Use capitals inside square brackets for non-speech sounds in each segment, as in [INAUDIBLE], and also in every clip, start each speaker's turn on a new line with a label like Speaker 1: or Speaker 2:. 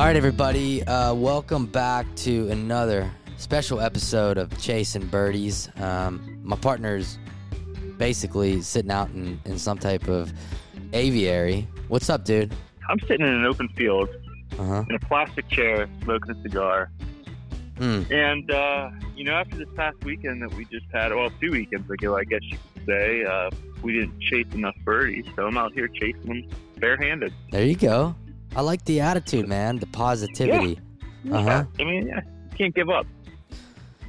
Speaker 1: All right, everybody, uh, welcome back to another special episode of Chasing Birdies. Um, my partner's basically sitting out in, in some type of aviary. What's up, dude?
Speaker 2: I'm sitting in an open field
Speaker 1: Uh huh.
Speaker 2: in a plastic chair, smoking a cigar.
Speaker 1: Hmm.
Speaker 2: And, uh, you know, after this past weekend that we just had, well, two weekends ago, I guess you could say, uh, we didn't chase enough birdies. So I'm out here chasing them barehanded.
Speaker 1: There you go. I like the attitude, man. The positivity. Uh huh.
Speaker 2: I mean, yeah, you can't give up.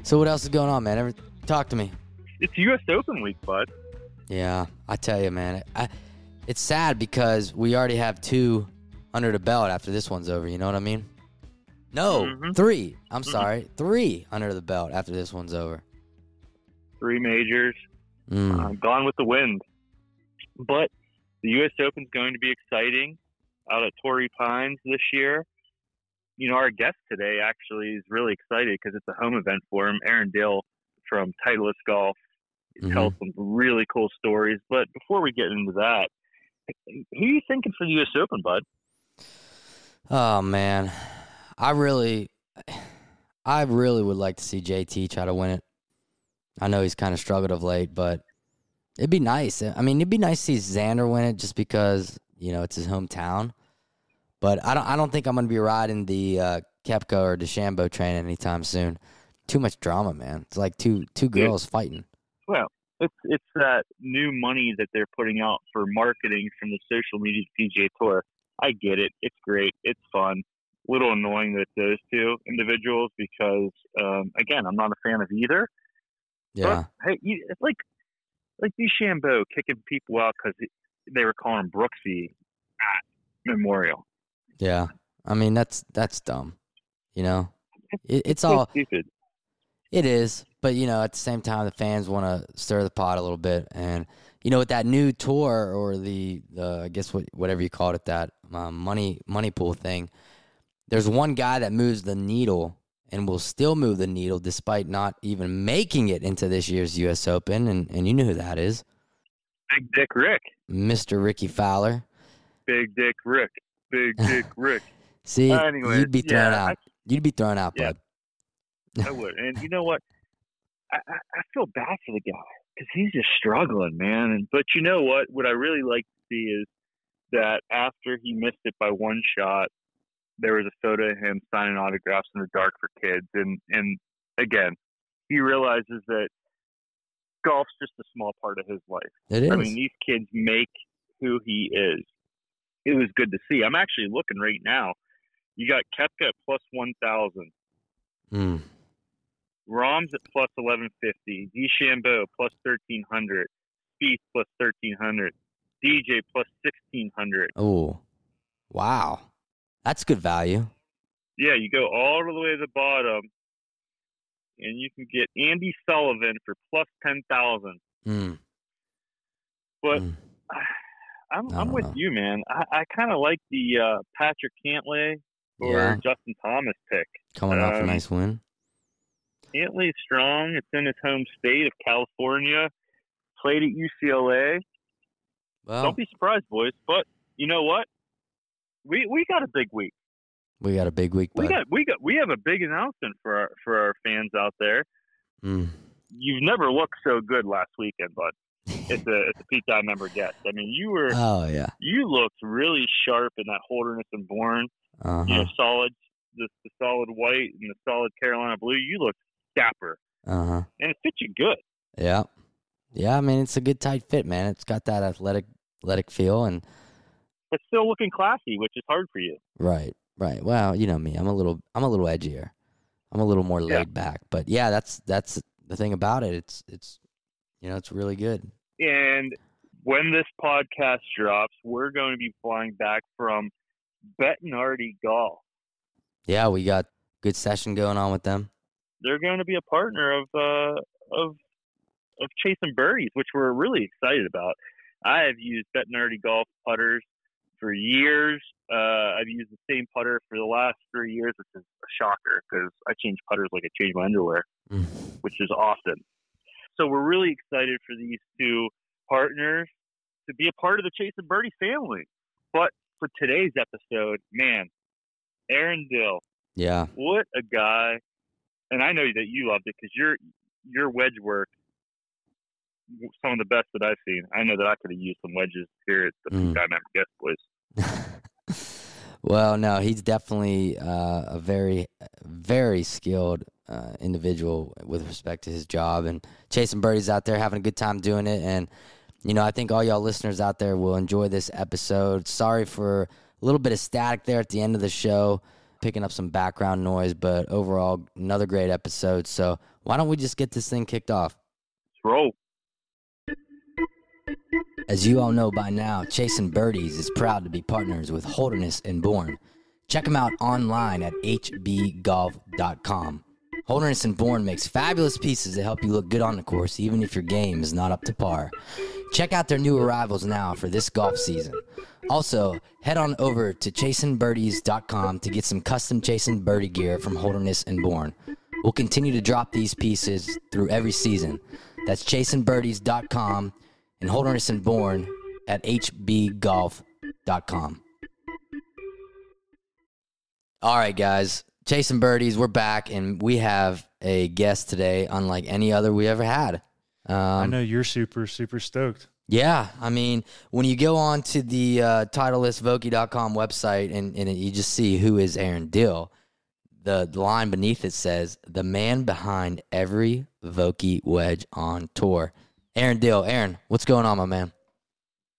Speaker 1: So what else is going on, man? Every, talk to me.
Speaker 2: It's U.S. Open week, bud.
Speaker 1: Yeah, I tell you, man. I, it's sad because we already have two under the belt after this one's over. You know what I mean? No,
Speaker 2: Mhm.
Speaker 1: three. I'm sorry, three under the belt after this one's over.
Speaker 2: Three majors,
Speaker 1: Mm.
Speaker 2: uh, gone with the wind. But the U.S. Open's going to be exciting out at Torrey Pines this year. You know, our guest today actually is really excited because it's a home event for him. Aaron Dill from Titleist Golf
Speaker 1: Mhm.
Speaker 2: tells some really cool stories. But before we get into that, who are you thinking for the U.S. Open, bud?
Speaker 1: Oh man, I really, I really would like to see JT try to win it. I know he's kind of struggled of late, but it'd be nice. I mean, it'd be nice to see Xander win it just because you know it's his hometown. But I don't, I don't think I'm gonna be riding the uh, Koepka or DeChambeau train anytime soon. Too much drama, man. It's like two two
Speaker 2: Yeah.
Speaker 1: girls fighting.
Speaker 2: Well, it's it's that new money that they're putting out for marketing from the social media PGA Tour. I get it. It's great. It's fun. A little annoying that those two individuals because um, again, I'm not a fan of either.
Speaker 1: Yeah,
Speaker 2: But, hey, you, it's like like DeChambeau kicking people out because they were calling him Brooksy at Memorial.
Speaker 1: Yeah. I mean, that's that's dumb. You know, it, it's all
Speaker 2: stupid.
Speaker 1: It is, but you know, at the same time, the fans want to stir the pot a little bit, and you know, with that new tour or the, the I guess what whatever you called it, that um, money money pool thing. There's one guy that moves the needle and will still move the needle despite not even making it into this year's U.S. Open, and and you know who that is,
Speaker 2: Big Dick Rick.
Speaker 1: Mr. Rickie Fowler.
Speaker 2: Big Dick Rick. Big Dick [LAUGHS] Rick.
Speaker 1: See,
Speaker 2: Anyway,
Speaker 1: you'd be thrown
Speaker 2: yeah,
Speaker 1: out. You'd be thrown out,
Speaker 2: Yeah.
Speaker 1: bud.
Speaker 2: I would. And you know what? I, I, I feel bad for the guy because he's just struggling, man. And but you know what? What I really like to see is that after he missed it by one shot, there was a photo of him signing autographs in the dark for kids. And and again, he realizes that golf's just a small part of his life.
Speaker 1: It is.
Speaker 2: I mean, these kids make who he is. It was good to see. I'm actually looking right now. You got Koepka at plus one thousand.
Speaker 1: Mm.
Speaker 2: Rahm's at plus 1150, DeChambeau plus 1300, Spieth plus 1300, DJ plus 1600.
Speaker 1: Oh, wow, that's good value.
Speaker 2: Yeah, you go all the way to the bottom, and you can get Andy Sullivan for plus 10,000.
Speaker 1: Mm.
Speaker 2: But
Speaker 1: Mm.
Speaker 2: I'm, I'm with
Speaker 1: know.
Speaker 2: you, man. I, I kind of like the uh, Patrick Cantlay or
Speaker 1: Yeah.
Speaker 2: Justin Thomas pick.
Speaker 1: Coming off a
Speaker 2: Um,
Speaker 1: nice win.
Speaker 2: Cantlay's strong. It's in his home state of California. Played at UCLA.
Speaker 1: Well,
Speaker 2: Don't be surprised, boys. But you know what? We we got a big week.
Speaker 1: we got a big week, Bud.
Speaker 2: We got we got we have a big announcement for our for our fans out there.
Speaker 1: Mm.
Speaker 2: You've never looked so good last weekend, bud. It's a it's a Pete Dye member guest. I mean, you were
Speaker 1: oh yeah.
Speaker 2: you looked really sharp in that Holderness and Bourne.
Speaker 1: Uh
Speaker 2: You know, solid the, the solid white and the solid Carolina blue. You looked dapper,
Speaker 1: Uh huh.
Speaker 2: and it fits you good.
Speaker 1: Yeah. Yeah. I mean, it's a good tight fit, man. It's got that athletic, athletic feel, and
Speaker 2: But still looking classy, which is hard for you.
Speaker 1: right, right. Well, you know me. I'm a little, I'm a little edgier. I'm a little more
Speaker 2: Yeah.
Speaker 1: laid back. But yeah, that's that's the thing about it. It's it's, you know, it's really good.
Speaker 2: And when this podcast drops, we're going to be flying back from Bettinardi Golf.
Speaker 1: Yeah, we got good session going on with them.
Speaker 2: They're going to be a partner of uh, of of chasing birdies, which we're really excited about. I have used Bettinardi Golf putters for years. Uh, I've used the same putter for the last three years, which is a shocker because I change putters like I change my underwear,
Speaker 1: Mm.
Speaker 2: which is often. So we're really excited for these two partners to be a part of the Chase and Birdie family. But for today's episode, man, Aaron Dill.
Speaker 1: Yeah.
Speaker 2: What a guy! And I know that you loved it because your your wedge work, some of the best that I've seen. I know that I could have used some wedges here at the
Speaker 1: Mm.
Speaker 2: Dynamic Guest Boys. [LAUGHS]
Speaker 1: well, no, he's definitely uh, a very, very skilled uh, individual with respect to his job and chasing birdies out there, having a good time doing it. And you know, I think all y'all listeners out there will enjoy this episode. Sorry for a little bit of static there at the end of the show, picking up some background noise, but overall, another great episode. So why don't we just get this thing kicked off?
Speaker 2: Let's roll.
Speaker 1: As you all know by now, Chasing Birdies is proud to be partners with Holderness and Bourne. Check them out online at hbgolf.com. Holderness and Bourne makes fabulous pieces that help you look good on the course, even if your game is not up to par. Check out their new arrivals now for this golf season. Also, head on over to chasingbirdies.com to get some custom Chasing Birdie gear from Holderness and Bourne. We'll continue to drop these pieces through every season. That's chasingbirdies.com and Holderness and Bourne at hbgolf.com. All right, guys. Chasing Birdies, we're back, and we have a guest today, unlike any other we ever had. Um,
Speaker 3: I know you're super, super stoked.
Speaker 1: yeah, I mean, when you go on to the uh, TitleistVokey.com website and, and you just see who is Aaron Dill, the, the line beneath it says, the man behind every Vokey wedge on tour. Aaron Dill. Aaron, what's going on, my man?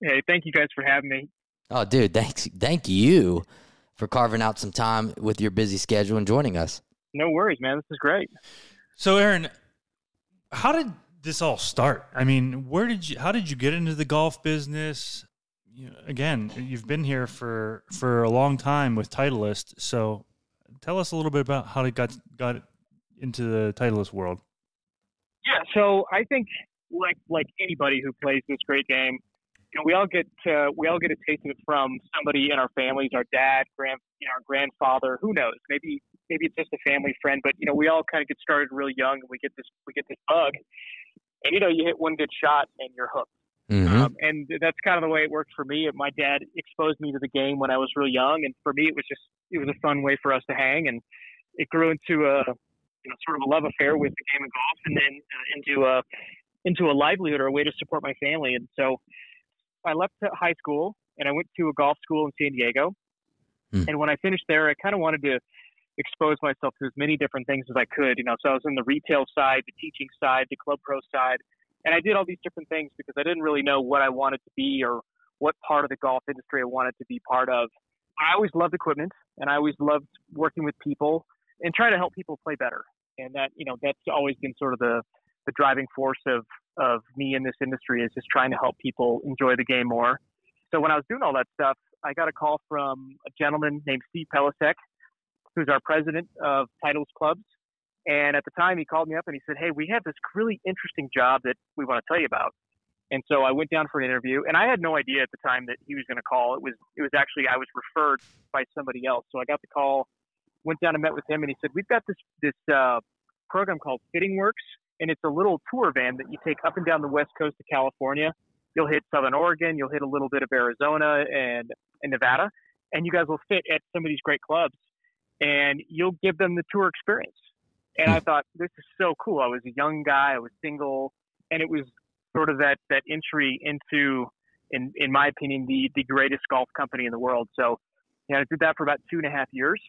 Speaker 4: Hey, thank you guys for having me.
Speaker 1: Oh, dude, thanks, thank you for carving out some time with your busy schedule and joining us.
Speaker 4: No worries, man. This is great.
Speaker 3: So, Aaron, how did this all start? I mean, where did you? How did you get into the golf business? You know, again, you've been here for for a long time with Titleist. So, tell us a little bit about how it got got into the Titleist world.
Speaker 4: Yeah. So I think like like anybody who plays this great game, you know, we all get uh, we all get a taste of it from somebody in our families, our dad, grand, you know, our grandfather. Who knows? Maybe maybe it's just a family friend, but you know, we all kind of get started really young, and we get this we get this bug, and you know, you hit one good shot and you're hooked.
Speaker 1: Mm-hmm.
Speaker 4: Um, and that's kind of the way it worked for me. My dad exposed me to the game when I was real young, and for me, it was just it was a fun way for us to hang, and it grew into a you know sort of a love affair with the game of golf, and then uh, into a into a livelihood or a way to support my family. And so I left high school and I went to a golf school in San Diego.
Speaker 1: Hmm.
Speaker 4: And when I finished there, I kind of wanted to expose myself to as many different things as I could. You know, so I was in the retail side, the teaching side, the club pro side, and I did all these different things because I didn't really know what I wanted to be or what part of the golf industry I wanted to be part of. I always loved equipment and I always loved working with people and trying to help people play better. And that, you know, that's always been sort of the, the driving force of, of me in this industry is just trying to help people enjoy the game more. So when I was doing all that stuff, I got a call from a gentleman named Steve Pelisek, who's our president of Titleist Clubs. And at the time, he called me up and he said, Hey, we have this really interesting job that we want to tell you about. And so I went down for an interview, and I had no idea at the time that he was going to call. It was it was actually I was referred by somebody else. So I got the call, went down and met with him, and he said, "We've got this this uh, program called Fitting Works, and it's a little tour van that you take up and down the west coast of California. You'll hit Southern Oregon, you'll hit a little bit of Arizona and and Nevada, and you guys will fit at some of these great clubs, and you'll give them the tour experience." And I hmm. thought this is so cool. I was a young guy, I was single, and it was sort of that that entry into, in in my opinion, the the greatest golf company in the world. So, you know, I did that for about two and a half years,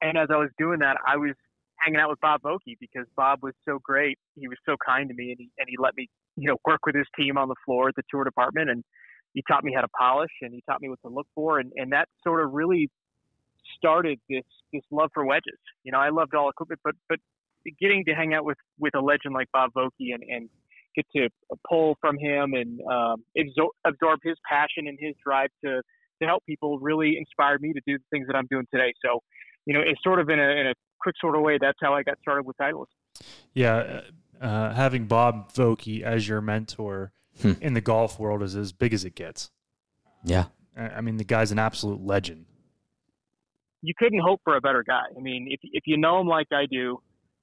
Speaker 4: and as I was doing that, I was hanging out with Bob Vokey because Bob was so great. He was so kind to me, and he and he let me, you know, work with his team on the floor at the tour department, and he taught me how to polish, and he taught me what to look for, and and that sort of really started this this love for wedges. You know, I loved all equipment, but but getting to hang out with with a legend like Bob Vokey and and get to pull from him and um, absorb, absorb his passion and his drive to to help people really inspired me to do the things that I'm doing today. So, you know, it's sort of in a in a quick sort of way. That's how I got started with Titleist.
Speaker 3: Yeah, uh, having Bob Vokey as your mentor
Speaker 1: Hmm.
Speaker 3: in the golf world is as big as it gets.
Speaker 1: Yeah.
Speaker 3: I I mean, the guy's an absolute legend.
Speaker 4: You couldn't hope for a better guy. I mean, if if you know him like I do,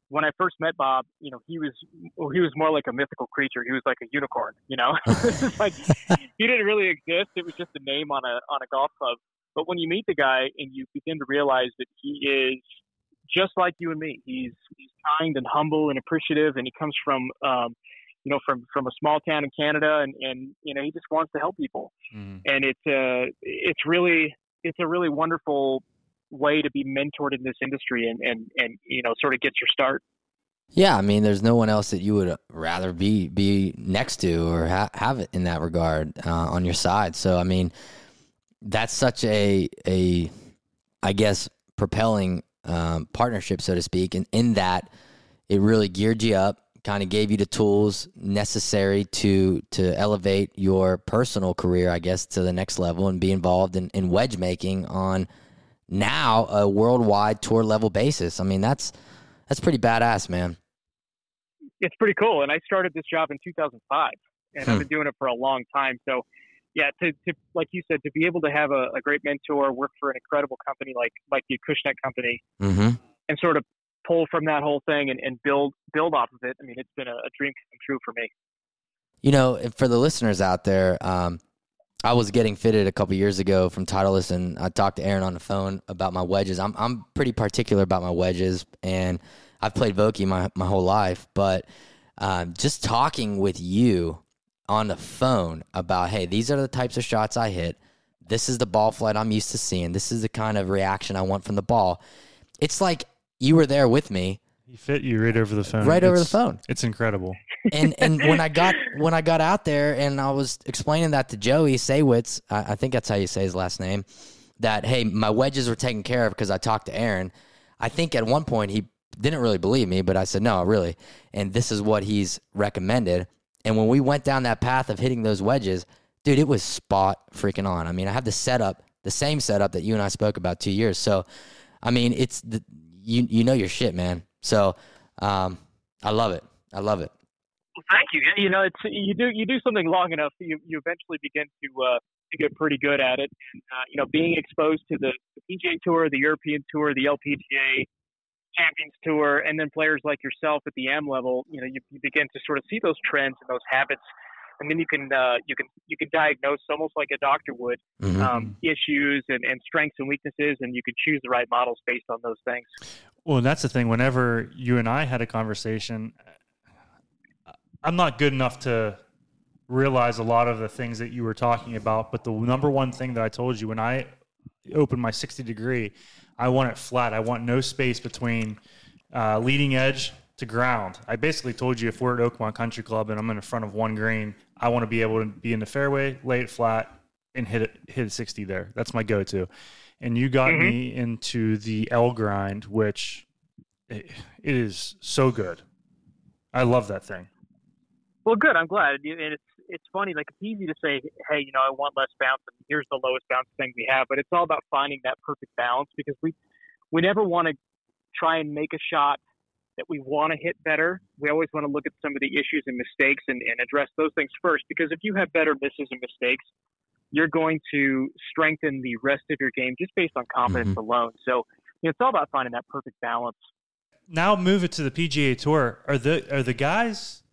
Speaker 4: when I first met Bob, you know, he was well, he was more like a mythical creature. He was like a unicorn. You know, [LAUGHS] like he didn't really exist. It was just a name on a on a golf club. But when you meet the guy and you begin to realize that he is just like you and me, he's he's kind and humble and appreciative, and he comes from um, you know from from a small town in Canada, and and you know he just wants to help people,
Speaker 3: Mm-hmm.
Speaker 4: and it's uh it's really it's a really wonderful way to be mentored in this industry and and and you know sort of get your start.
Speaker 1: Yeah, I mean, there's no one else that you would rather be be next to or ha- have it in that regard uh, on your side. So, I mean, that's such a a, I guess, propelling um, partnership, so to speak, and in that it really geared you up, kind of gave you the tools necessary to to elevate your personal career, I guess, to the next level and be involved in, in wedge making on now a worldwide tour level basis. I mean, that's that's pretty badass, man.
Speaker 4: It's pretty cool, and I started this job in 2005, and
Speaker 1: Hmm.
Speaker 4: I've been doing it for a long time. So, yeah, to, to like you said, to be able to have a, a great mentor, work for an incredible company like like the Acushnet company,
Speaker 1: Mm-hmm.
Speaker 4: and sort of pull from that whole thing and, and build build off of it. I mean, it's been a, a dream come true for me.
Speaker 1: You know, for the listeners out there, um, I was getting fitted a couple years ago from Titleist, and I talked to Aaron on the phone about my wedges. I'm I'm pretty particular about my wedges, and I've played Vokey my my whole life. But um, just talking with you on the phone about, hey, these are the types of shots I hit. This is the ball flight I'm used to seeing. This is the kind of reaction I want from the ball. It's like you were there with me,
Speaker 3: He fit you right over the phone.
Speaker 1: right over the phone.
Speaker 3: It's incredible.
Speaker 1: and and [LAUGHS] when I got when I got out there and I was explaining that to Joey Saywitz, I, I think that's how you say his last name, that hey, my wedges were taken care of because I talked to Aaron. I think at one point he didn't really believe me, but I said no, really, and this is what he's recommended. And when we went down that path of hitting those wedges, dude, it was spot freaking on. I mean, I have the setup, the same setup that you and I spoke about two years. So, I mean, it's the you you know your shit, man. So, um, I love it. I love it.
Speaker 4: Well, thank you. You know, it's you do you do something long enough, you you eventually begin to uh, to get pretty good at it. Uh, you know, being exposed to the, PGA Tour, the European Tour, the LPGA Champions Tour, and then players like yourself at the M level, you know, you, you begin to sort of see those trends and those habits, and then you can uh, you can you can diagnose almost like a doctor would
Speaker 1: Mhm.
Speaker 4: um, issues and, and strengths and weaknesses, and you can choose the right models based on those things.
Speaker 3: Well, that's the thing. Whenever you and I had a conversation, I'm not good enough to realize a lot of the things that you were talking about. But the number one thing that I told you when I opened my 60 degree, I want it flat. I want no space between uh, leading edge to ground. I basically told you if we're at Oakmont Country Club and I'm in the front of one green, I want to be able to be in the fairway, lay it flat, and hit it hit a 60 there. That's my go-to. And you got
Speaker 4: Mhm.
Speaker 3: me into the L grind, which it, it is so good. I love that thing.
Speaker 4: Well, good. I'm glad. And it's it's funny. Like it's easy to say, hey, you know, I want less bounce, and here's the lowest bounce thing we have. But it's all about finding that perfect balance because we we never want to try and make a shot that we want to hit better. We always want to look at some of the issues and mistakes and, and address those things first. Because if you have better misses and mistakes, you're going to strengthen the rest of your game just based on confidence mm-hmm. alone. So you know, it's all about finding that perfect balance.
Speaker 3: Now move it to the PGA Tour. Are the are the guys?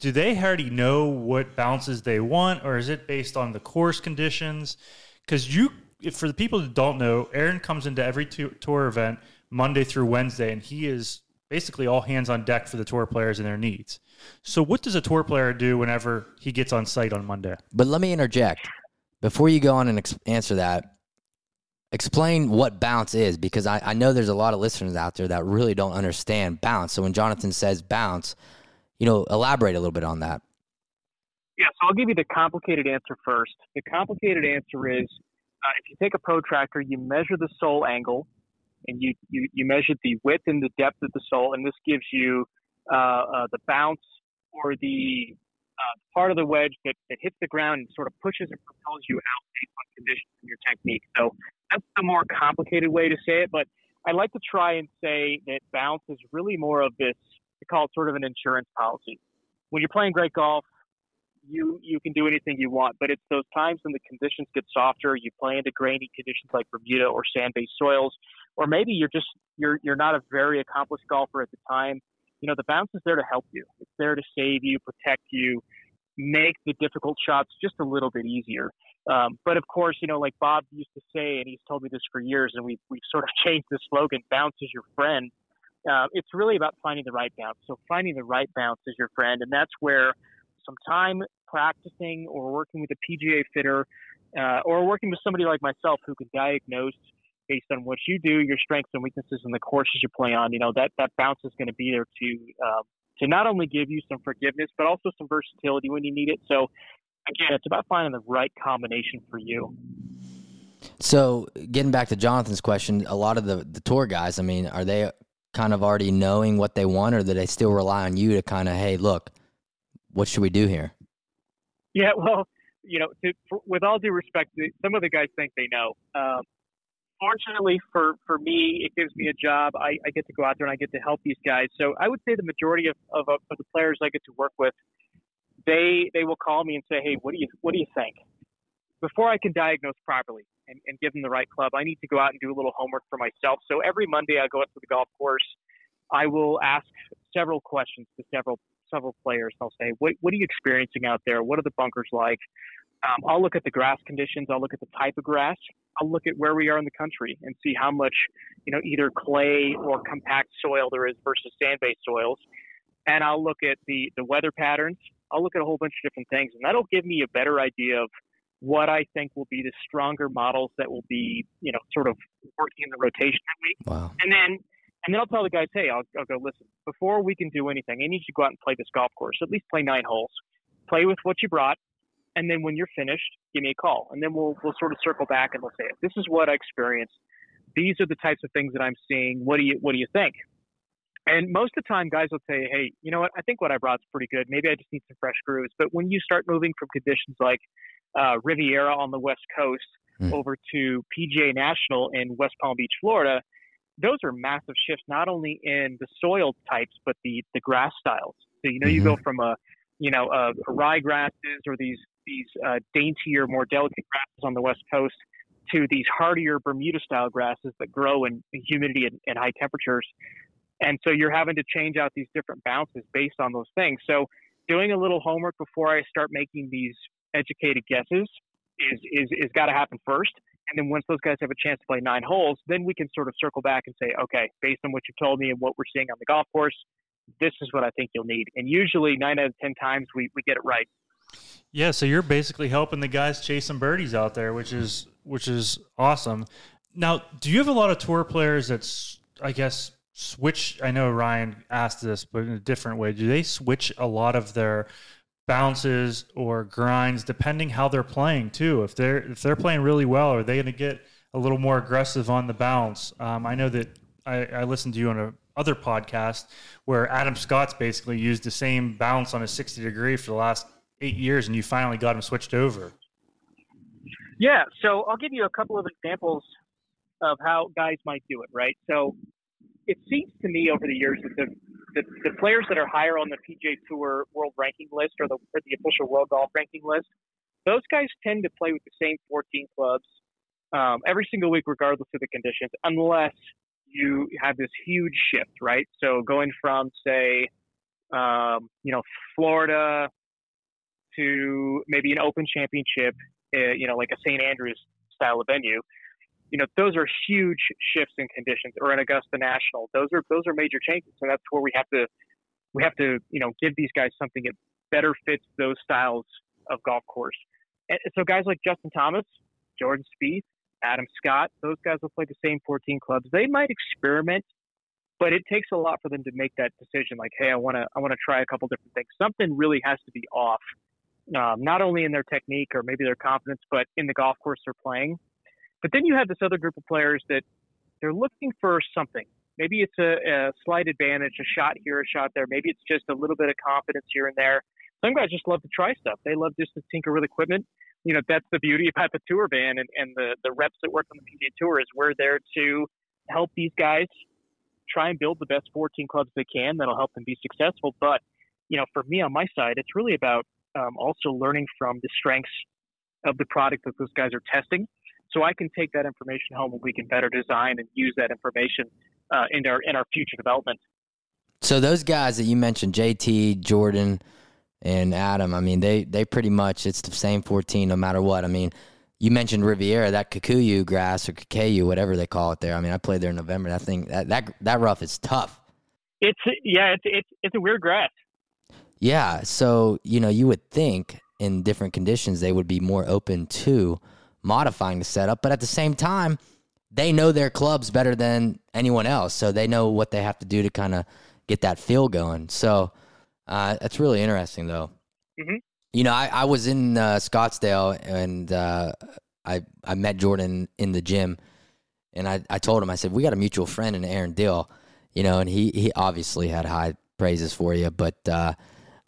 Speaker 3: Do they already know what bounces they want, or is it based on the course conditions? Because you, for the people that don't know, Aaron comes into every tour event Monday through Wednesday, and he is basically all hands on deck for the tour players and their needs. So, what does a tour player do whenever he gets on site on Monday?
Speaker 1: But let me interject before you go on and ex- answer that. Explain what bounce is because I, I know there's a lot of listeners out there that really don't understand bounce. So when Jonathan says bounce, you know, elaborate a little bit on that.
Speaker 4: Yeah, so I'll give you the complicated answer first. The complicated answer is uh, if you take a protractor, you measure the sole angle, and you, you, you measure the width and the depth of the sole, and this gives you uh, uh, the bounce or the uh, part of the wedge that, that hits the ground and sort of pushes and propels you out based on conditions and your technique. So that's the more complicated way to say it, but I like to try and say that bounce is really more of this, we call it sort of an insurance policy. When you're playing great golf, you you can do anything you want, but it's those times when the conditions get softer. You play into grainy conditions like Bermuda or sand-based soils, or maybe you're just you're you're not a very accomplished golfer at the time. You know, the bounce is there to help you. It's there to save you, protect you, make the difficult shots just a little bit easier. Um, but of course, you know, like Bob used to say, and he's told me this for years, and we've, we've sort of [LAUGHS] changed the slogan, bounce is your friend. Uh, it's really about finding the right bounce. So finding the right bounce is your friend. And that's where some time practicing or working with a PGA fitter uh, or working with somebody like myself who can diagnose based on what you do, your strengths and weaknesses, and the courses you play on. You know that that bounce is going to be there to um, to not only give you some forgiveness, but also some versatility when you need it. So again, it's about finding the right combination for you.
Speaker 1: So getting back to Jonathan's question, a lot of the the tour guys, I mean, are they kind of already knowing what they want, or do they still rely on you to kind of, hey, look, what should we do here?
Speaker 4: Yeah, well, you know, to, for, with all due respect, some of the guys think they know. Um, fortunately for, for me, it gives me a job. I, I get to go out there and I get to help these guys. So I would say the majority of, of, of the players I get to work with, they they will call me and say, "Hey, what do you what do you think?" Before I can diagnose properly and, and give them the right club, I need to go out and do a little homework for myself. So every Monday, I go up to the golf course. I will ask several questions to several several players. I'll say, "What what are you experiencing out there? What are the bunkers like?" Um, I'll look at the grass conditions. I'll look at the type of grass. I'll look at where we are in the country and see how much, you know, either clay or compact soil there is versus sand-based soils. And I'll look at the the weather patterns. I'll look at a whole bunch of different things, and that'll give me a better idea of what I think will be the stronger models that will be, you know, sort of working in the rotation that week.
Speaker 1: Wow.
Speaker 4: And then and then I'll tell the guys, hey, I'll, I'll go listen. Before we can do anything, I need you to go out and play this golf course. At least play nine holes. Play with what you brought and then when you're finished, give me a call, and then we'll we'll sort of circle back and we'll say, this is what I experienced. These are the types of things that I'm seeing. What do you what do you think? And most of the time, guys will say, hey, you know what? I think what I brought is pretty good. Maybe I just need some fresh grooves. But when you start moving from conditions like uh, Riviera on the West Coast mm. over to PGA National in West Palm Beach, Florida, those are massive shifts, not only in the soil types, but the, the grass styles. So, you know, mm-hmm. you go from a, you know, uh, rye grasses or these these uh, daintier, more delicate grasses on the west coast to these hardier Bermuda style grasses that grow in, humidity and, and high temperatures. And so you're having to change out these different bounces based on those things. So doing a little homework before I start making these educated guesses is is, is got to happen first. And then once those guys have a chance to play nine holes, then we can sort of circle back and say, okay, based on what you've told me and what we're seeing on the golf course, this is what I think you'll need. And usually nine out of ten times we, we get it right.
Speaker 3: Yeah, so you're basically helping the guys chase some birdies out there, which is which is awesome. Now, do you have a lot of tour players that's I guess switch? I know Ryan asked this, but in a different way. Do they switch a lot of their bounces or grinds depending how they're playing too? If they're if they're playing really well, are they going to get a little more aggressive on the bounce? Um, I know that I, I listened to you on a other podcast where Adam Scott's basically used the same bounce on a 60 degree for the last eight years, and you finally got him switched over.
Speaker 4: Yeah, so I'll give you a couple of examples of how guys might do it. Right, so it seems to me over the years that the the, the players that are higher on the PGA Tour World Ranking list or the or the official World Golf Ranking list, those guys tend to play with the same 14 clubs um, every single week, regardless of the conditions, unless you have this huge shift, right? So going from say, um, you know, Florida to maybe an Open Championship, uh, you know, like a St. Andrews style of venue, you know, those are huge shifts in conditions. Or in Augusta National, those are those are major changes, and that's where we have to we have to you know give these guys something that better fits those styles of golf course. And so guys like Justin Thomas, Jordan Spieth, Adam Scott, those guys will play the same 14 clubs. They might experiment, but it takes a lot for them to make that decision. Like, hey, I want to I want to try a couple different things. Something really has to be off um, not only in their technique or maybe their confidence, but in the golf course they're playing. But then you have this other group of players that they're looking for something. Maybe it's a, a slight advantage, a shot here, a shot there. Maybe it's just a little bit of confidence here and there. Some guys just love to try stuff. They love just to tinker with equipment. You know, that's the beauty about the tour van and, and the, the reps that work on the PGA Tour is we're there to help these guys try and build the best 14 clubs they can that'll help them be successful. But, you know, for me on my side, it's really about um, also learning from the strengths of the product that those guys are testing. So I can take that information home and we can better design and use that information uh, in our in our future development.
Speaker 1: So those guys that you mentioned, JT, Jordan, and Adam. I mean, they they pretty much it's the same 14 no matter what. I mean, you mentioned Riviera, that Kikuyu grass or Kikuyu, whatever they call it there. I mean, I played there in November. That thing, that that, that rough is tough.
Speaker 4: It's yeah, it's it's it's a weird grass.
Speaker 1: Yeah, so you know, you would think in different conditions they would be more open to modifying the setup, but at the same time, they know their clubs better than anyone else, so they know what they have to do to kind of get that feel going. So uh, that's really interesting, though.
Speaker 4: Mm-hmm.
Speaker 1: You know, I, I was in uh, Scottsdale and uh, I I met Jordan in the gym, and I, I told him I said we got a mutual friend in Aaron Dill, you know, and he he obviously had high praises for you, but uh,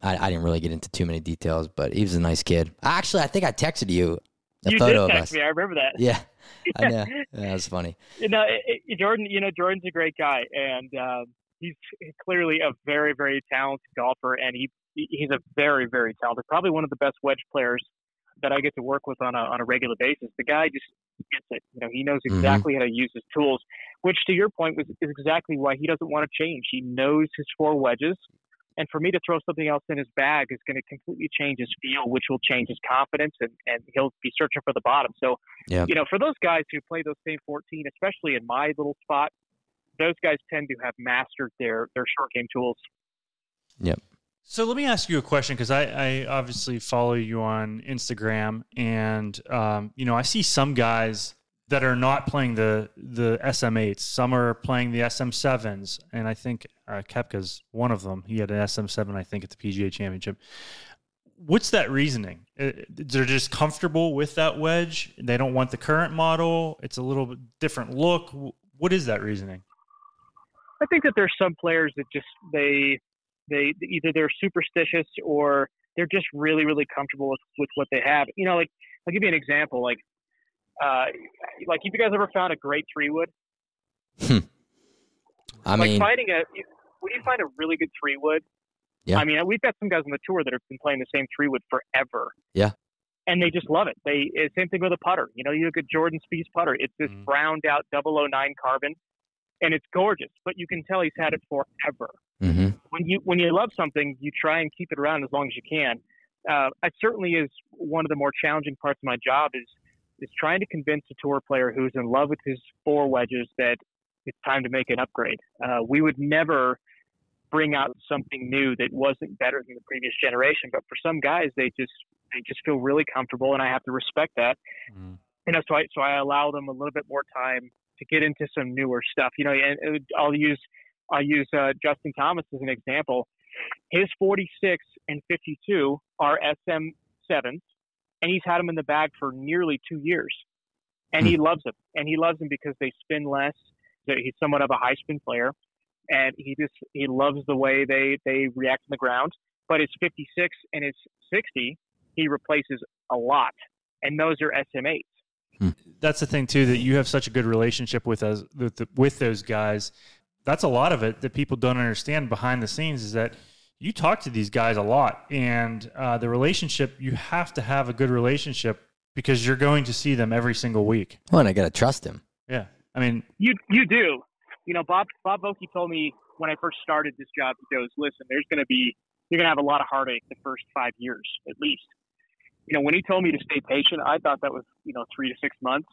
Speaker 1: I, I didn't really get into too many details. But he was a nice kid. Actually, I think I texted you a
Speaker 4: you
Speaker 1: photo
Speaker 4: did
Speaker 1: of
Speaker 4: text
Speaker 1: us.
Speaker 4: me. I remember that.
Speaker 1: Yeah, [LAUGHS] I know. That was funny.
Speaker 4: You know, it, it, Jordan. You know, Jordan's a great guy, and uh, he's clearly a very, very talented golfer, and he he's a very, very talented, probably one of the best wedge players that I get to work with on a on a regular basis. The guy just gets it. You know, he knows
Speaker 1: Mhm.
Speaker 4: exactly how to use his tools, which to your point was is exactly why he doesn't want to change. He knows his four wedges. And for me to throw something else in his bag is going to completely change his feel, which will change his confidence, and, and he'll be searching for the bottom. So,
Speaker 1: Yep.
Speaker 4: you know, for those guys who play those same 14, especially in my little spot, those guys tend to have mastered their their short game tools. Yep.
Speaker 3: So let me ask you a question because I, I obviously follow you on Instagram, and um, you know I see some guys that are not playing the the SM8s. Some are playing the SM7s, and I think uh, Koepka's one of them. He had an SM7, I think, at the PGA Championship. What's that reasoning? Uh, They're just comfortable with that wedge. They don't want the current model. It's a little bit different look. What is that reasoning?
Speaker 4: I think that there's some players that just they they either they're superstitious or they're just really really comfortable with, with what they have. You know, like I'll give you an example. Like, uh, like have you guys ever found a great three wood?
Speaker 1: I
Speaker 4: like
Speaker 1: mean,
Speaker 4: finding a when you find a really good three wood.
Speaker 1: Yeah.
Speaker 4: I mean, we've got some guys on the tour that have been playing the same three wood forever.
Speaker 1: Yeah.
Speaker 4: And they just love it. They same thing with a putter. You know, you look at Jordan Spieth's putter. It's this
Speaker 3: Mhm.
Speaker 4: browned out 009 carbon, and it's gorgeous. But you can tell he's had it forever.
Speaker 1: hmm
Speaker 4: When you when you love something, you try and keep it around as long as you can. Uh, it certainly is one of the more challenging parts of my job is is trying to convince a tour player who's in love with his four wedges that it's time to make an upgrade. Uh, we would never bring out something new that wasn't better than the previous generation, but for some guys, they just they just feel really comfortable, and I have to respect that.
Speaker 3: Mm.
Speaker 4: You know, so I so I allow them a little bit more time to get into some newer stuff. You know, and I'll use I'll use uh, Justin Thomas as an example. His 46 and 52 are SM7s, and he's had them in the bag for nearly two years, and he hmm. loves them. And he loves them because they spin less. He's somewhat of a high spin player, and he just he loves the way they they react on the ground. But his 56 and his 60, he replaces a lot, and those are SM8s. Hmm.
Speaker 3: that's the thing too that you have such a good relationship with us with, the, with those guys that's a lot of it that people don't understand behind the scenes is that you talk to these guys a lot and uh, the relationship you have to have a good relationship because you're going to see them every single week
Speaker 1: Well, and I gotta trust him.
Speaker 3: yeah i mean
Speaker 4: You you do. You know, Bob Bob Vokey told me when I first started this job. He goes, "Listen, there's going to be you're going to have a lot of heartache the first five years at least." You know, when he told me to stay patient, I thought that was you know three to six months.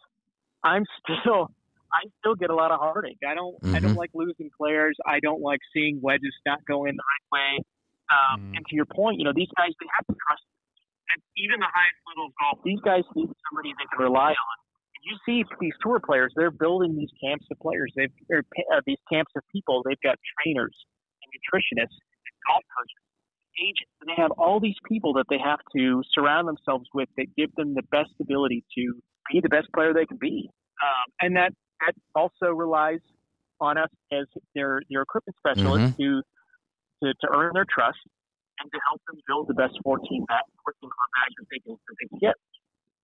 Speaker 4: I'm [LAUGHS] still I still get a lot of heartache. I don't I don't
Speaker 1: Mhm.
Speaker 4: like losing players. I don't like seeing wedges not going the right way. Um,
Speaker 3: Mm.
Speaker 4: And to your point, you know, these guys they have to trust. And even the highest level of golf, these guys need somebody they can rely on And you see these tour players, they're building these camps of players. They've they're, uh, these camps of people. They've got trainers and nutritionists, and golf coaches, agents. And they have all these people that they have to surround themselves with that give them the best ability to be the best player they can be. Um, and that that also relies on us as their their equipment specialists to, to to earn their trust and to help them build the best 14 bag, 14 club bags that they can that they can get.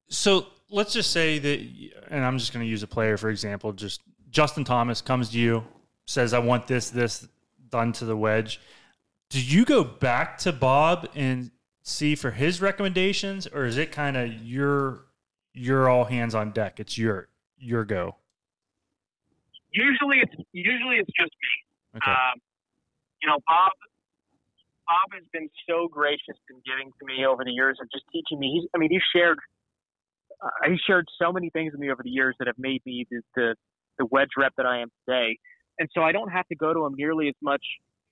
Speaker 3: so let's just say that and i'm just going to use a player for example just justin thomas comes to you says i want this this done to the wedge do you go back to bob and see for his recommendations or is it kind of your you're all hands on deck it's your your go
Speaker 4: Usually it's usually it's just me.
Speaker 3: okay
Speaker 4: Um, you know, Bob Bob has been so gracious in giving to me over the years of just teaching me. He's, I mean, he's shared, uh, he's shared so many things with me over the years that have made me the, the the wedge rep that I am today. And so I don't have to go to him nearly as much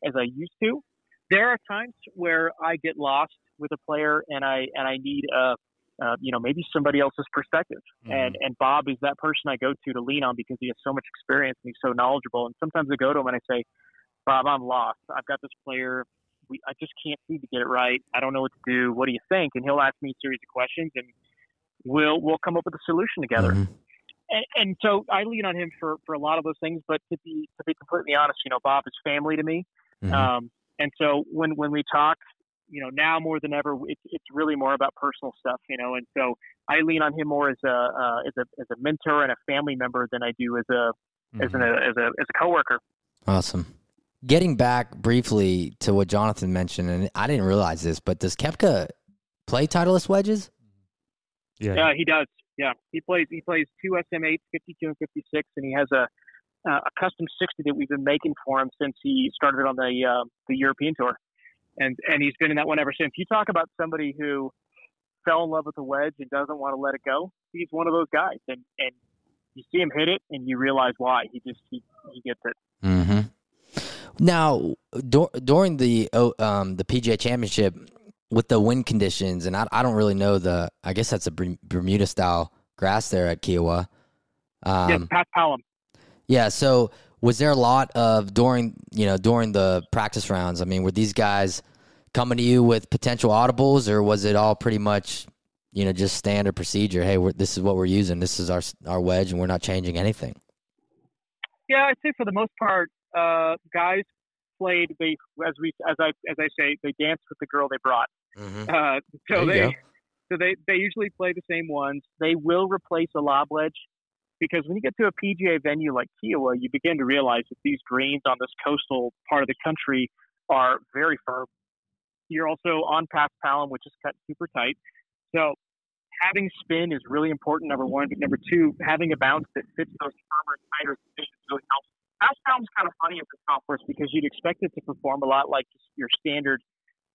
Speaker 4: as I used to. There are times where I get lost with a player and I and I need a uh, you know maybe somebody else's perspective
Speaker 3: Mhm.
Speaker 4: and and Bob is that person I go to to lean on because he has so much experience and he's so knowledgeable and sometimes I go to him and I say Bob I'm lost I've got this player we I just can't seem to get it right I don't know what to do what do you think and he'll ask me a series of questions and we'll we'll come up with a solution together
Speaker 1: Mhm.
Speaker 4: and, and so I lean on him for for a lot of those things but to be to be completely honest you know Bob is family to me
Speaker 1: Mhm.
Speaker 4: um, and so when when we talk, you know, now more than ever, it's it's really more about personal stuff, you know. And so I lean on him more as a uh, as a as a mentor and a family member than I do as a as an as a as a coworker.
Speaker 1: Awesome. Getting back briefly to what Jonathan mentioned, and I didn't realize this, but does Koepka play Titleist wedges?
Speaker 3: yeah.
Speaker 4: Yeah, he does. Yeah, he plays he plays two SM8s, 52 and 56, and he has a uh, a custom 60 that we've been making for him since he started on the uh, the European tour, and and he's been in that one ever since. You talk about somebody who fell in love with the wedge and doesn't want to let it go. He's one of those guys, and and you see him hit it, and you realize why. He just he, he gets it.
Speaker 1: Mm-hmm. Now, dur- during the um, the PGA Championship, with the wind conditions, and I, I don't really know the. I guess that's a Bermuda style grass there at Kiawah. Um,
Speaker 4: yes, Pat Palom.
Speaker 1: Yeah. So was there a lot of during you know during the practice rounds? I mean, were these guys coming to you with potential audibles, or was it all pretty much you know just standard procedure? Hey, we're, this is what we're using. This is our our wedge, and we're not changing anything.
Speaker 4: Yeah, I'd say for the most part, uh, guys played. They as we as I as I say, they danced with the girl they brought.
Speaker 1: Mm-hmm.
Speaker 4: Uh, so they
Speaker 1: go.
Speaker 4: so they they usually play the same ones. They will replace a lob wedge because when you get to a PGA venue like Kiawah, you begin to realize that these greens on this coastal part of the country are very firm. You're also on past Palom, which is cut super tight. So having spin is really important. Number one, but number two, having a bounce that fits those firmer, tighter conditions really helps. Paspalum's kind of funny at the conference because you'd expect it to perform a lot like your standard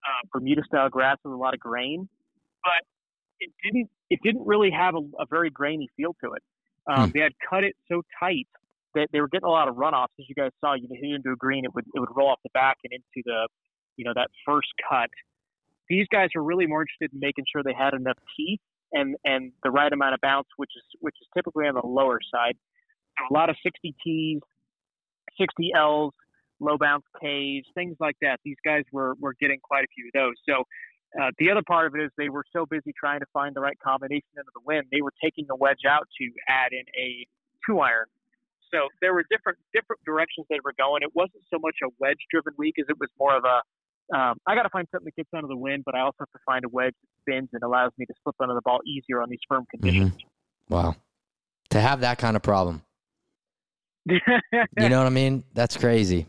Speaker 4: uh, Bermuda style grass with a lot of grain, but it didn't. It didn't really have a, a very grainy feel to it. Um, They had cut it so tight that they were getting a lot of runoffs. As you guys saw, you hit it into a green, it would it would roll off the back and into the, you know, that first cut. These guys are really more interested in making sure they had enough teeth and and the right amount of bounce, which is which is typically on the lower side. So a lot of 60 T's, 60 L's, low bounce K's, things like that. These guys were were getting quite a few of those. So uh, the other part of it is they were so busy trying to find the right combination into the wind, they were taking the wedge out to add in a two iron. So there were different different directions they were going. It wasn't so much a wedge driven week as it was more of a um, I got to find something that gets under the wind, but I also have to find a wedge that spins and allows me to slip under the ball easier on these firm conditions.
Speaker 1: Wow. To have that kind of problem. [LAUGHS] You know what I mean? That's crazy.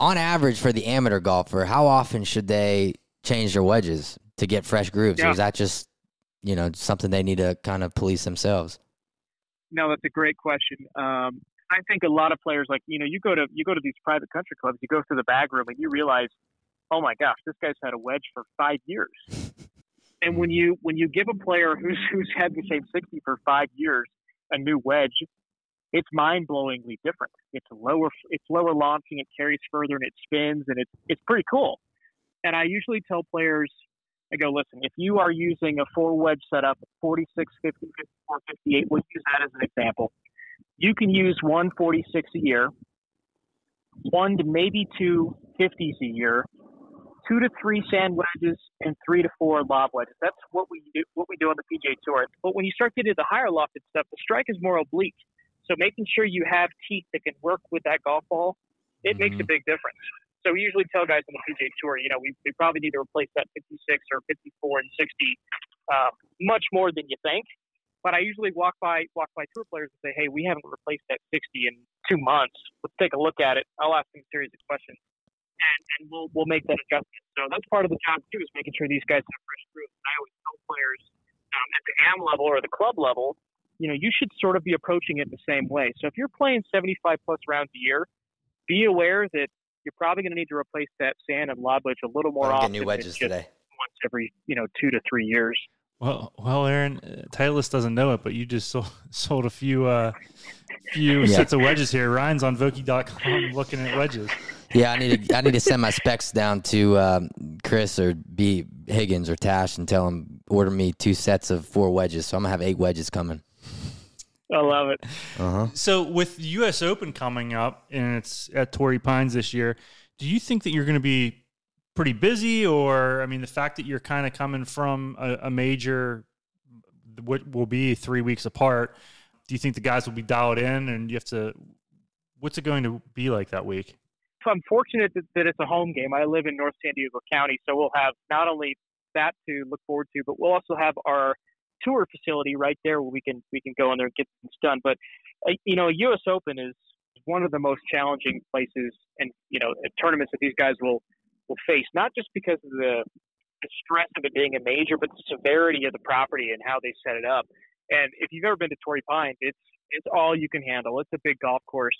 Speaker 1: On average, for the amateur golfer, how often should they change their wedges to get fresh grooves? Or is that just, you know, something they need to kind of police themselves?
Speaker 4: No, that's a great question. Um, I think a lot of players, like you know, you go to you go to these private country clubs, you go through the bag room, and you realize, oh my gosh, this guy's had a wedge for five years. [LAUGHS] And when you when you give a player who's who's had the same sixty for five years a new wedge, it's mind blowingly different. It's lower it's lower launching, it carries further, and it spins, and it's it's pretty cool. And I usually tell players, I go, listen, if you are using a four wedge setup, 46, 50, 54, 58, we'll use that as an example. You can use one 46 a year, one to maybe two 50s a year, two to three sand wedges, and three to four lob wedges. That's what we do, what we do on the PGA Tour. But when you start getting to the higher lofted stuff, the strike is more oblique. So making sure you have teeth that can work with that golf ball, it makes a big difference. So we usually tell guys on the PGA Tour, you know, we, we probably need to replace that 56 or 54 and 60 uh, much more than you think. But I usually walk by walk by tour players and say, hey, we haven't replaced that 60 in two months. Let's take a look at it. I'll ask them a series of questions, and, and we'll we'll make that adjustment. So that's part of the job too, is making sure these guys have fresh grooves. And I always tell players um, at the AM level or the club level, you know, you should sort of be approaching it the same way. So if you're playing 75 plus rounds a year, be aware that you're probably going to need to replace that sand and lob wedge a little more
Speaker 1: I'm
Speaker 4: often.
Speaker 1: getting new wedges today.
Speaker 4: Once every you know two to three years.
Speaker 3: Well, well, Aaron, uh, Titleist doesn't know it, but you just sold, [LAUGHS] sold a few uh, few
Speaker 1: Yeah.
Speaker 3: sets of wedges here. Ryan's on Vokey.com [LAUGHS] looking at wedges.
Speaker 1: Yeah, I need to I need to send my specs down to um, Chris or B Higgins or Tash and tell him order me two sets of four wedges. So I'm gonna have eight wedges coming.
Speaker 4: I love it.
Speaker 1: Uh huh.
Speaker 3: So with the U.S. Open coming up and it's at Torrey Pines this year, do you think that you're going to be pretty busy, or I mean, the fact that you're kind of coming from a, a major, what will be three weeks apart, do you think the guys will be dialed in, and you have to? What's it going to be like that week?
Speaker 4: So I'm fortunate that, that it's a home game. I live in North San Diego County, so we'll have not only that to look forward to, but we'll also have our tour facility right there where we can we can go in there and get things done. But uh, you know, U.S. Open is one of the most challenging places and you know tournaments that these guys will will face, not just because of the, the stress of it being a major, but the severity of the property and how they set it up. And if you've ever been to Torrey Pines, it's it's all you can handle. It's a big golf course.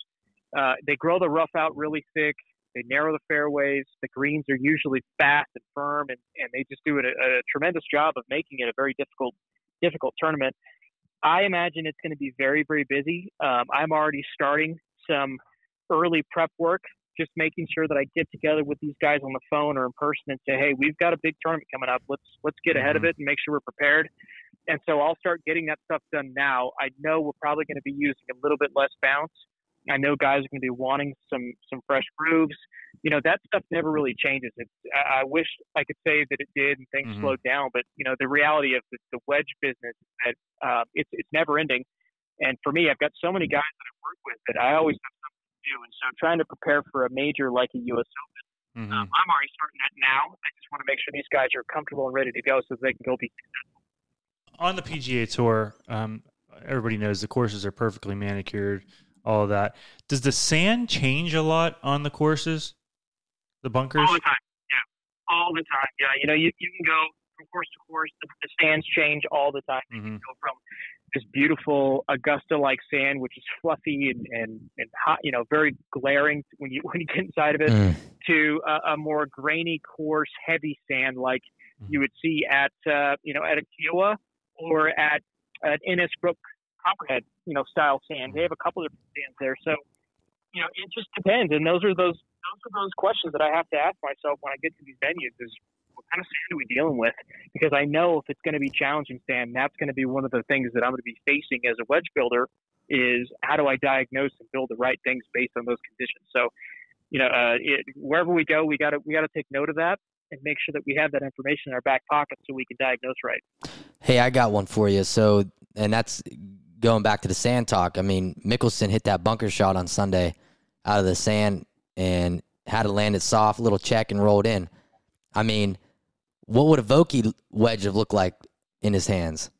Speaker 4: Uh, they grow the rough out really thick. They narrow the fairways. The greens are usually fast and firm, and, and they just do a, a tremendous job of making it a very difficult difficult tournament. I imagine it's going to be very very busy. Um, I'm already starting some early prep work, just making sure that I get together with these guys on the phone or in person and say, hey, we've got a big tournament coming up. Let's let's get ahead of it and make sure we're prepared. And so I'll start getting that stuff done now. I know we're probably going to be using a little bit less bounce. I know guys are going to be wanting some some fresh grooves. You know that stuff never really changes. It's, I, I wish I could say that it did and things
Speaker 3: Mhm.
Speaker 4: slowed down, but you know the reality of the, the wedge business is that uh, it's it's never ending. And for me, I've got so many guys that I work with that I always have something to do. And so trying to prepare for a major like a U.S. Open, um, I'm already starting that now. I just want to make sure these guys are comfortable and ready to go so they can go be
Speaker 3: on the PGA Tour, um, everybody knows the courses are perfectly manicured, all of that. Does the sand change a lot on the courses, the bunkers?
Speaker 4: All the time. Yeah. All the time. Yeah. You know, you, you can go from course to course. The, the sands change all the time. You
Speaker 3: Mhm.
Speaker 4: can go from this beautiful Augusta like sand, which is fluffy and, and, and hot, you know, very glaring when you [LAUGHS] when you get inside of it,
Speaker 1: Mm.
Speaker 4: to a, a more grainy, coarse, heavy sand like you would see at uh, you know at a Kiawah or at at Innisbrook Copperhead, you know, style sand. They have a couple of different sands there, so you know it just depends. And those are those those are those questions that I have to ask myself when I get to these venues: is what kind of sand are we dealing with? Because I know if it's going to be challenging sand, that's going to be one of the things that I'm going to be facing as a wedge builder. Is how do I diagnose and build the right things based on those conditions? So, you know, uh, it, wherever we go, we got to we got to take note of that and make sure that we have that information in our back pocket so we can diagnose right.
Speaker 1: Hey, I got one for you. So, and that's going back to the sand talk. I mean, Mickelson hit that bunker shot on Sunday out of the sand and had it landed soft, little check, and rolled in. I mean, what would a Vokey wedge have looked like in his hands?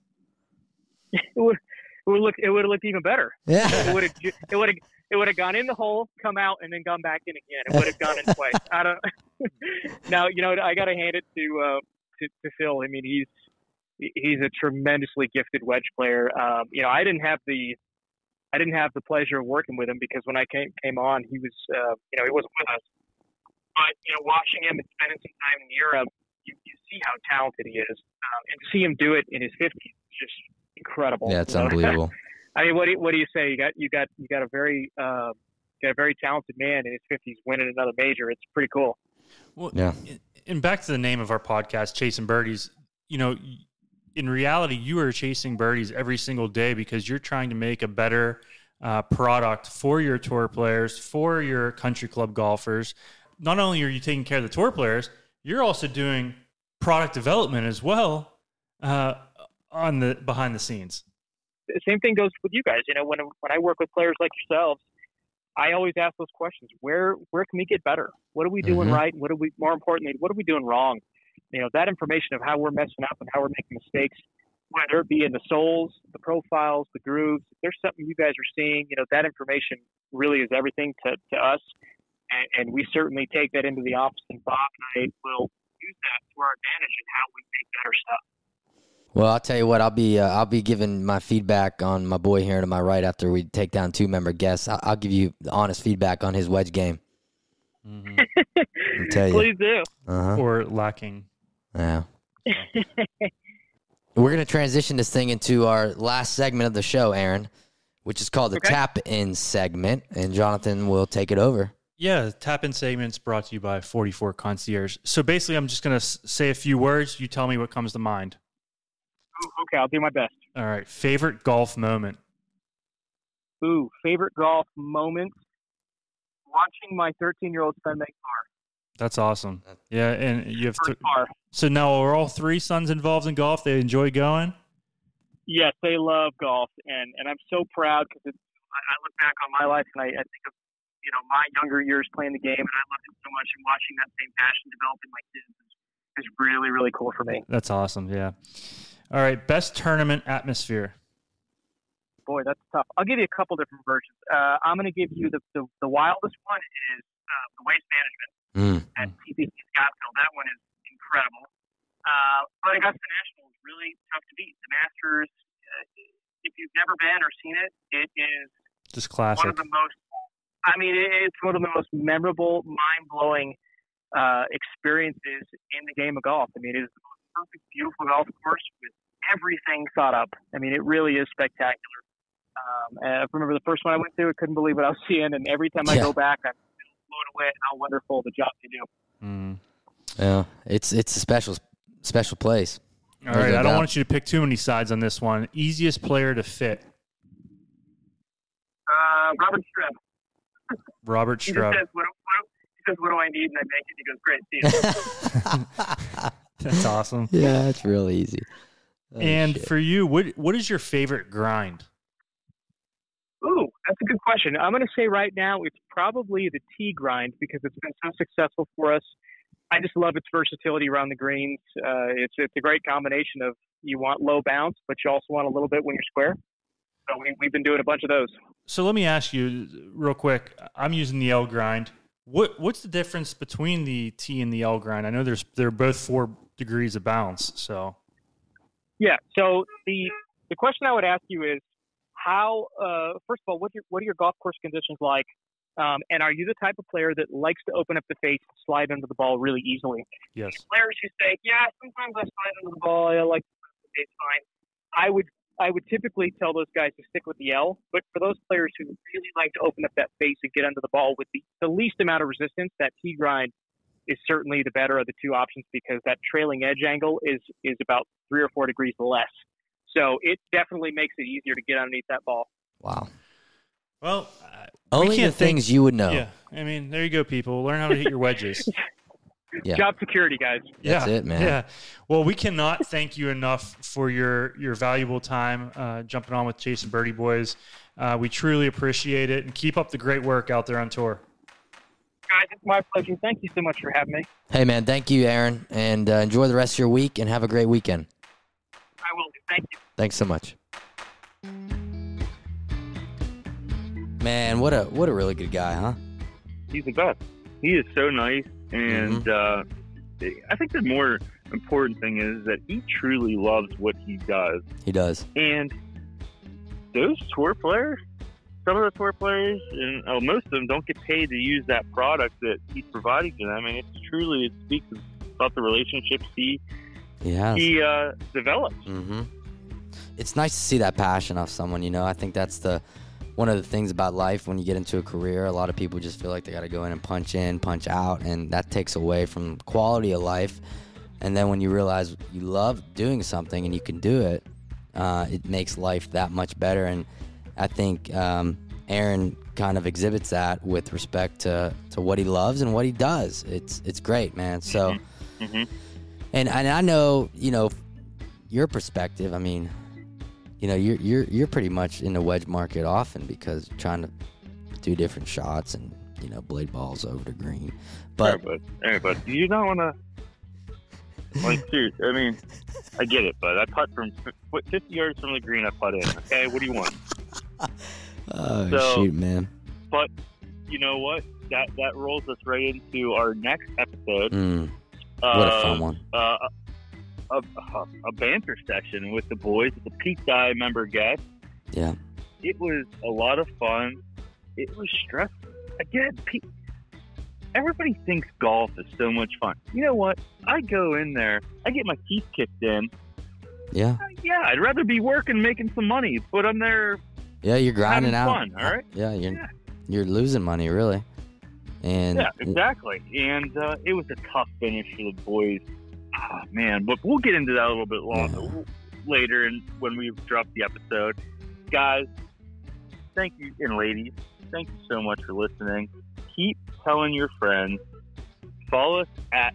Speaker 4: it would it would look it would have looked even better.
Speaker 1: Yeah.
Speaker 4: It would have it would have it would have gone in the hole, come out, and then gone back in again. It would have gone in twice. I don't. [LAUGHS] now you know I got to hand it to uh, to, to Phil. I mean he's he's a tremendously gifted wedge player. Um, you know I didn't have the I didn't have the pleasure of working with him because when I came came on he was uh, you know he wasn't with us. But you know watching him and spending some time in Europe, you, you see how talented he is, um, and to see him do it in his 50s is just incredible.
Speaker 1: Yeah, it's
Speaker 4: you [LAUGHS] know?
Speaker 1: unbelievable.
Speaker 4: I mean, what do you, what do you say? You got you got you got a very uh, got a very talented man in his fifties winning another major. It's pretty cool.
Speaker 3: Well,
Speaker 1: Yeah.
Speaker 3: And back to the name of our podcast, Chasing Birdies. You know, in reality, you are chasing birdies every single day because you're trying to make a better uh, product for your tour players, for your country club golfers. Not only are you taking care of the tour players, you're also doing product development as well uh, on the behind the scenes.
Speaker 4: The same thing goes with you guys. You know, when when I work with players like yourselves, I always ask those questions: where where can we get better? What are we doing
Speaker 1: Mhm.
Speaker 4: right? What are we more importantly? What are we doing wrong? You know, that information of how we're messing up and how we're making mistakes, whether it be in the soles, the profiles, the grooves. If there's something you guys are seeing, you know, that information really is everything to, to us. And, and we certainly take that into the office, and Bob and I will use that to our advantage in how we make better stuff.
Speaker 1: Well, I'll tell you what. I'll be uh, I'll be giving my feedback on my boy here to my right after we take down two member guests. I'll, I'll give you the honest feedback on his wedge game.
Speaker 3: Mhm. [LAUGHS]
Speaker 1: I tell you.
Speaker 2: Please do.
Speaker 1: Uh-huh.
Speaker 3: or lacking.
Speaker 1: Yeah. [LAUGHS] We're going to transition this thing into our last segment of the show, Aaron, which is called the
Speaker 4: Okay.
Speaker 1: tap in segment. And Jonathan will take it over.
Speaker 3: Yeah, tap in segments brought to you by 44 Concierge. So basically, I'm just going to say a few words. You tell me what comes to mind.
Speaker 4: Okay, I'll do my best.
Speaker 3: All right. Favorite golf moment?
Speaker 4: Ooh, favorite golf moment? Watching my 13 year old son make
Speaker 3: That's awesome. Yeah, and you have th- so now are all three sons involved in golf? They enjoy going.
Speaker 4: Yes, they love golf, and and I'm so proud because I, I look back on my life and I, I think of you know my younger years playing the game, and I loved it so much, and watching that same passion develop in my kids is, is really really cool for me.
Speaker 3: That's awesome. Yeah. All right. Best tournament atmosphere.
Speaker 4: Boy, that's tough. I'll give you a couple different versions. Uh, I'm going to give you the, the the wildest one is uh, the waste management
Speaker 1: Mm.
Speaker 4: at TPC Scottsdale. That one is incredible. Uh, but Augusta National is really tough to beat. The Masters, uh, if you've never been or seen it, it is
Speaker 3: Just classic.
Speaker 4: one of the most I mean, it- it's one of the most memorable, mind blowing uh, experiences in the game of golf. I mean, it is the most perfect, beautiful golf course with everything thought up. I mean, it really is spectacular. Um, and I remember the first one I went to, I couldn't believe what I was seeing, and every time I
Speaker 1: Yeah.
Speaker 4: go back, I'm blown away at how wonderful the job they do.
Speaker 3: Mm.
Speaker 1: Yeah. It's, it's a special, special place.
Speaker 3: All
Speaker 1: There's
Speaker 3: right.
Speaker 1: no
Speaker 3: I don't
Speaker 1: doubt.
Speaker 3: want you to pick too many sides on this one. Easiest player to fit.
Speaker 4: Uh, Robert Streb.
Speaker 3: Robert
Speaker 4: He
Speaker 3: Streb.
Speaker 4: just says, what, do- what, he says, what do I need? And I make it. He goes, great, see you. [LAUGHS]
Speaker 3: That's awesome.
Speaker 1: yeah, it's real easy. Oh,
Speaker 3: and
Speaker 1: shit.
Speaker 3: for you, what what is your favorite grind?
Speaker 4: Ooh, that's a good question. I'm going to say right now it's probably the T grind because it's been so successful for us. I just love its versatility around the greens. Uh, it's it's a great combination of you want low bounce, but you also want a little bit when you're square. So we, we've been doing a bunch of those.
Speaker 3: So let me ask you real quick. I'm using the L grind. What what's the difference between the T and the L grind? I know there's they're both four degrees of bounce. So
Speaker 4: Yeah. So the the question I would ask you is how uh, first of all, what are your, what are your golf course conditions like? Um, and are you the type of player that likes to open up the face and slide under the ball really easily?
Speaker 3: yes,
Speaker 4: players who say, "Yeah, sometimes I slide under the ball. I like it's fine." I would I would typically tell those guys to stick with the L. But for those players who really like to open up that face and get under the ball with the, the least amount of resistance, that T grind is certainly the better of the two options because that trailing edge angle is is about three or four degrees less. So it definitely makes it easier to get underneath that ball.
Speaker 1: wow.
Speaker 3: well, uh,
Speaker 1: Only the
Speaker 3: can't think-
Speaker 1: things you would know.
Speaker 3: yeah. I mean, there you go, people. Learn how to hit your wedges. [LAUGHS]
Speaker 1: Yeah.
Speaker 4: Job security, guys.
Speaker 1: That's it, man.
Speaker 3: Yeah. Well, we cannot thank you enough for your your valuable time uh, jumping on with Chasing Birdie Boys. Uh, we truly appreciate it, and keep up the great work out there on tour.
Speaker 4: Guys, it's my pleasure. Thank you so much for having me.
Speaker 1: Hey, man. Thank you, Aaron. And uh, enjoy the rest of your week and have a great weekend.
Speaker 4: I will do. Thank you.
Speaker 1: Thanks so much. Man, what a what a really good guy, huh?
Speaker 2: He's the best. He is so nice, and uh, I think the more important thing is that he truly loves what he does.
Speaker 1: He does.
Speaker 2: And those tour players, some of the tour players, and oh, most of them don't get paid to use that product that he's providing to them. And it's truly it speaks about the relationships he
Speaker 1: He has.
Speaker 2: he uh, develops.
Speaker 1: hmm It's nice to see that passion of someone. You know, I think that's the one of the things about life when you get into a career. A lot of people just feel like they got to go in and punch in, punch out, and that takes away from quality of life. And then when you realize you love doing something and you can do it, uh, it makes life that much better. And I think um, Aaron kind of exhibits that with respect to, to what he loves and what he does. It's it's great, man. So,
Speaker 2: Mhm.
Speaker 1: And and I know you know your perspective. I mean, you know, you're you're you're pretty much in the wedge market often because trying to do different shots and you know blade balls over the green. But
Speaker 2: right, but but you don't want to. Like, I mean, I get it, but I putt from 50 yards from the green. I putt in. Okay, what do you want?
Speaker 1: oh
Speaker 2: So-
Speaker 1: shoot, man.
Speaker 2: But you know what? That that rolls us right into our next episode.
Speaker 1: Mm, what a fun one.
Speaker 2: Uh, a, a, a banter session with the boys, the Peak Guy member guest.
Speaker 1: Yeah.
Speaker 2: It was a lot of fun. It was stressful. Again, Pete, everybody thinks golf is so much fun. You know what? I go in there, I get my teeth kicked in.
Speaker 1: Yeah.
Speaker 2: Yeah, I'd rather be working, making some money, but I'm there.
Speaker 1: Yeah, you're grinding out.
Speaker 2: fun, all right?
Speaker 1: Yeah, you're
Speaker 2: Yeah.
Speaker 1: you're losing money really. And
Speaker 2: Yeah, exactly. And uh, it was a tough finish for the boys. Ah, man, but we'll get into that a little bit longer later, and when we drop the episode, guys. Thank you, and ladies, thank you so much for listening. Keep telling your friends. Follow us at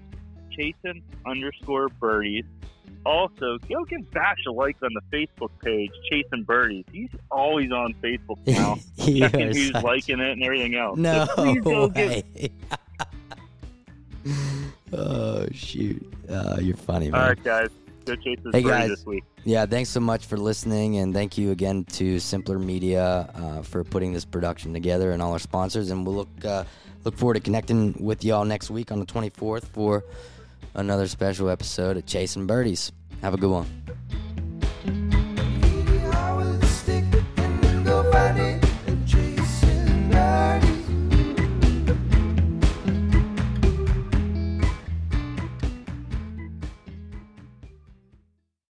Speaker 2: Chasing underscore birdies. Also, go give Bash a like on the Facebook page, Chasing Birdies. He's always on Facebook [LAUGHS] now, checking who's
Speaker 1: such-
Speaker 2: liking it and everything else. So
Speaker 1: No
Speaker 2: please go give
Speaker 1: oh shoot! Uh, you're funny, man.
Speaker 2: All right, guys. Go chase this
Speaker 1: Hey,
Speaker 2: birdie
Speaker 1: guys.
Speaker 2: this week.
Speaker 1: Yeah, thanks so much for listening, and thank you again to Simpler Media uh, for putting this production together and all our sponsors. And we'll look uh, look forward to connecting with y'all next week on the 24th for another special episode of Chasing Birdies. Have a good one.